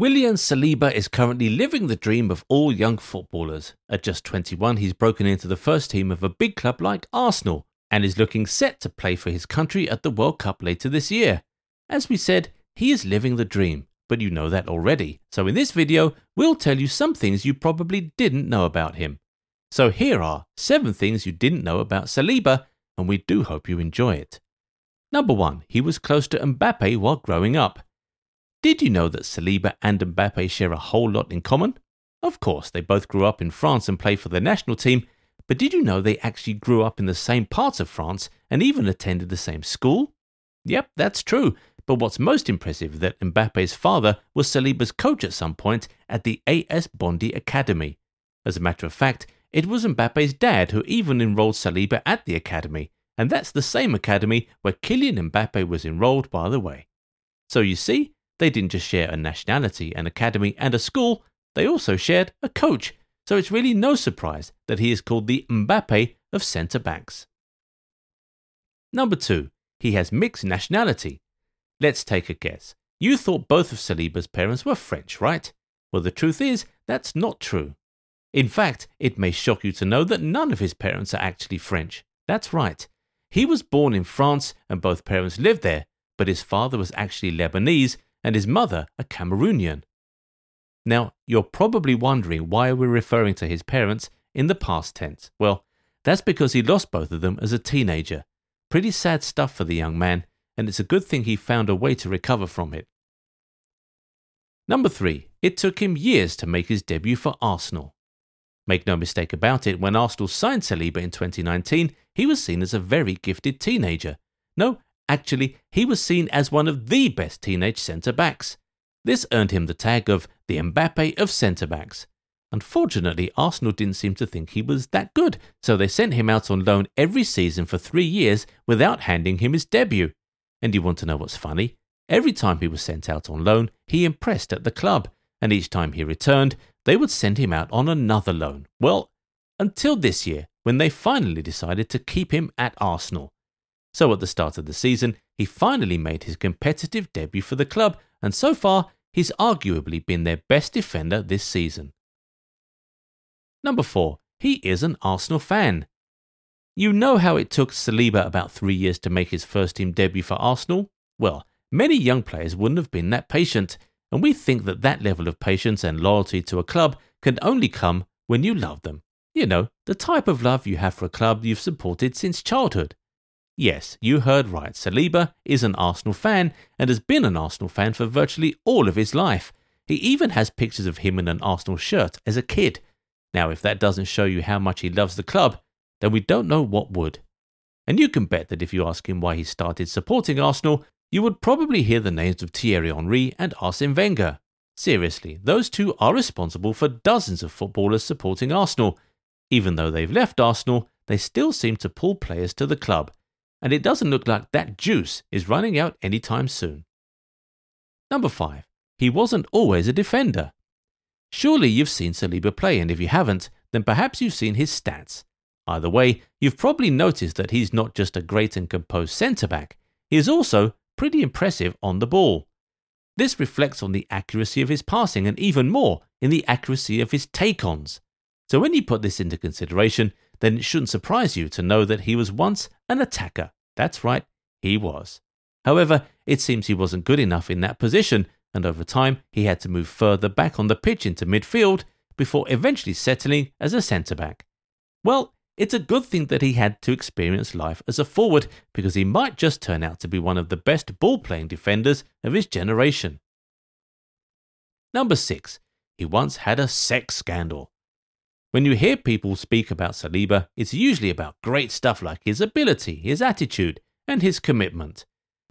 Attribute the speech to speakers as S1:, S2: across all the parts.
S1: William Saliba is currently living the dream of all young footballers. At just 21, he's broken into the first team of a big club like Arsenal and is looking set to play for his country at the World Cup later this year. As we said, he is living the dream, but you know that already. So in this video, we'll tell you some things you probably didn't know about him. So here are 7 things you didn't know about Saliba, and we do hope you enjoy it. Number 1, he was close to Mbappe while growing up. Did you know that Saliba and Mbappe share a whole lot in common? Of course, they both grew up in France and play for the national team, but did you know they actually grew up in the same parts of France and even attended the same school? Yep, that's true. But what's most impressive is that Mbappe's father was Saliba's coach at some point at the AS Bondy Academy. As a matter of fact, it was Mbappe's dad who even enrolled Saliba at the academy, and that's the same academy where Kylian Mbappe was enrolled, by the way. So you see, they didn't just share a nationality, an academy, and a school, they also shared a coach. So it's really no surprise that he is called the Mbappe of centre backs. Number two, he has mixed nationality. Let's take a guess. You thought both of Saliba's parents were French, right? Well, the truth is, that's not true. In fact, it may shock you to know that none of his parents are actually French. That's right. He was born in France and both parents lived there, but his father was actually Lebanese and his mother a Cameroonian. Now, you're probably wondering why we're referring to his parents in the past tense. Well, that's because he lost both of them as a teenager. Pretty sad stuff for the young man, and it's a good thing he found a way to recover from it. Number three, it took him years to make his debut for Arsenal. Make no mistake about it, when Arsenal signed Saliba in 2019, he was seen as a very gifted teenager. No, Actually, he was seen as one of the best teenage centre backs. This earned him the tag of the Mbappe of centre backs. Unfortunately, Arsenal didn't seem to think he was that good, so they sent him out on loan every season for three years without handing him his debut. And you want to know what's funny? Every time he was sent out on loan, he impressed at the club, and each time he returned, they would send him out on another loan. Well, until this year, when they finally decided to keep him at Arsenal. So at the start of the season, he finally made his competitive debut for the club, and so far, he's arguably been their best defender this season. Number 4. He is an Arsenal fan. You know how it took Saliba about three years to make his first team debut for Arsenal? Well, many young players wouldn't have been that patient, and we think that that level of patience and loyalty to a club can only come when you love them. You know, the type of love you have for a club you've supported since childhood. Yes, you heard right. Saliba is an Arsenal fan and has been an Arsenal fan for virtually all of his life. He even has pictures of him in an Arsenal shirt as a kid. Now, if that doesn't show you how much he loves the club, then we don't know what would. And you can bet that if you ask him why he started supporting Arsenal, you would probably hear the names of Thierry Henry and Arsene Wenger. Seriously, those two are responsible for dozens of footballers supporting Arsenal. Even though they've left Arsenal, they still seem to pull players to the club and it doesn't look like that juice is running out anytime soon. Number 5. He wasn't always a defender. Surely you've seen Saliba play, and if you haven't, then perhaps you've seen his stats. Either way, you've probably noticed that he's not just a great and composed centre back, he is also pretty impressive on the ball. This reflects on the accuracy of his passing and even more in the accuracy of his take ons. So when you put this into consideration, then it shouldn't surprise you to know that he was once an attacker. That's right, he was. However, it seems he wasn't good enough in that position, and over time he had to move further back on the pitch into midfield before eventually settling as a centre back. Well, it's a good thing that he had to experience life as a forward because he might just turn out to be one of the best ball playing defenders of his generation. Number 6. He once had a sex scandal. When you hear people speak about Saliba, it's usually about great stuff like his ability, his attitude, and his commitment.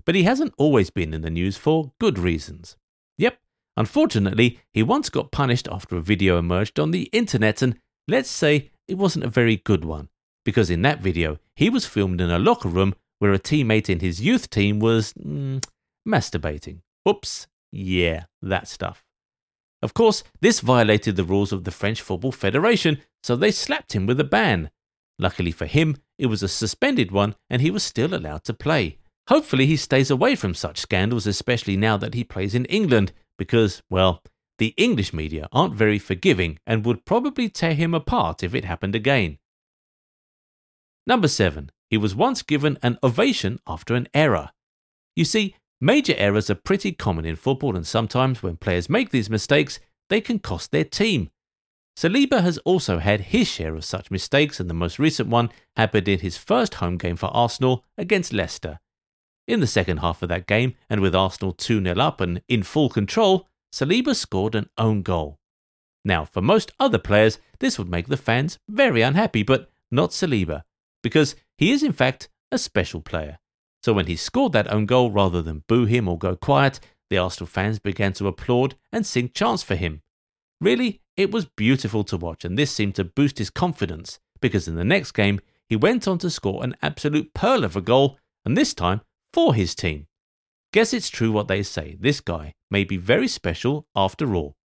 S1: But he hasn't always been in the news for good reasons. Yep, unfortunately, he once got punished after a video emerged on the internet, and let's say it wasn't a very good one, because in that video, he was filmed in a locker room where a teammate in his youth team was mm, masturbating. Oops, yeah, that stuff. Of course, this violated the rules of the French Football Federation, so they slapped him with a ban. Luckily for him, it was a suspended one and he was still allowed to play. Hopefully, he stays away from such scandals, especially now that he plays in England, because, well, the English media aren't very forgiving and would probably tear him apart if it happened again. Number 7. He was once given an ovation after an error. You see, major errors are pretty common in football, and sometimes when players make these mistakes, they can cost their team. Saliba has also had his share of such mistakes, and the most recent one happened in his first home game for Arsenal against Leicester. In the second half of that game, and with Arsenal 2 0 up and in full control, Saliba scored an own goal. Now, for most other players, this would make the fans very unhappy, but not Saliba, because he is in fact a special player. So when he scored that own goal, rather than boo him or go quiet, the Arsenal fans began to applaud and sing chants for him. Really, it was beautiful to watch, and this seemed to boost his confidence, because in the next game, he went on to score an absolute pearl of a goal, and this time for his team. Guess it's true what they say this guy may be very special after all.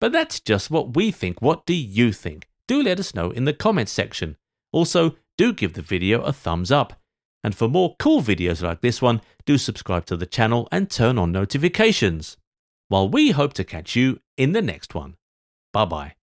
S1: But that's just what we think. What do you think? Do let us know in the comments section. Also, do give the video a thumbs up. And for more cool videos like this one, do subscribe to the channel and turn on notifications. While we hope to catch you in the next one. Bye bye.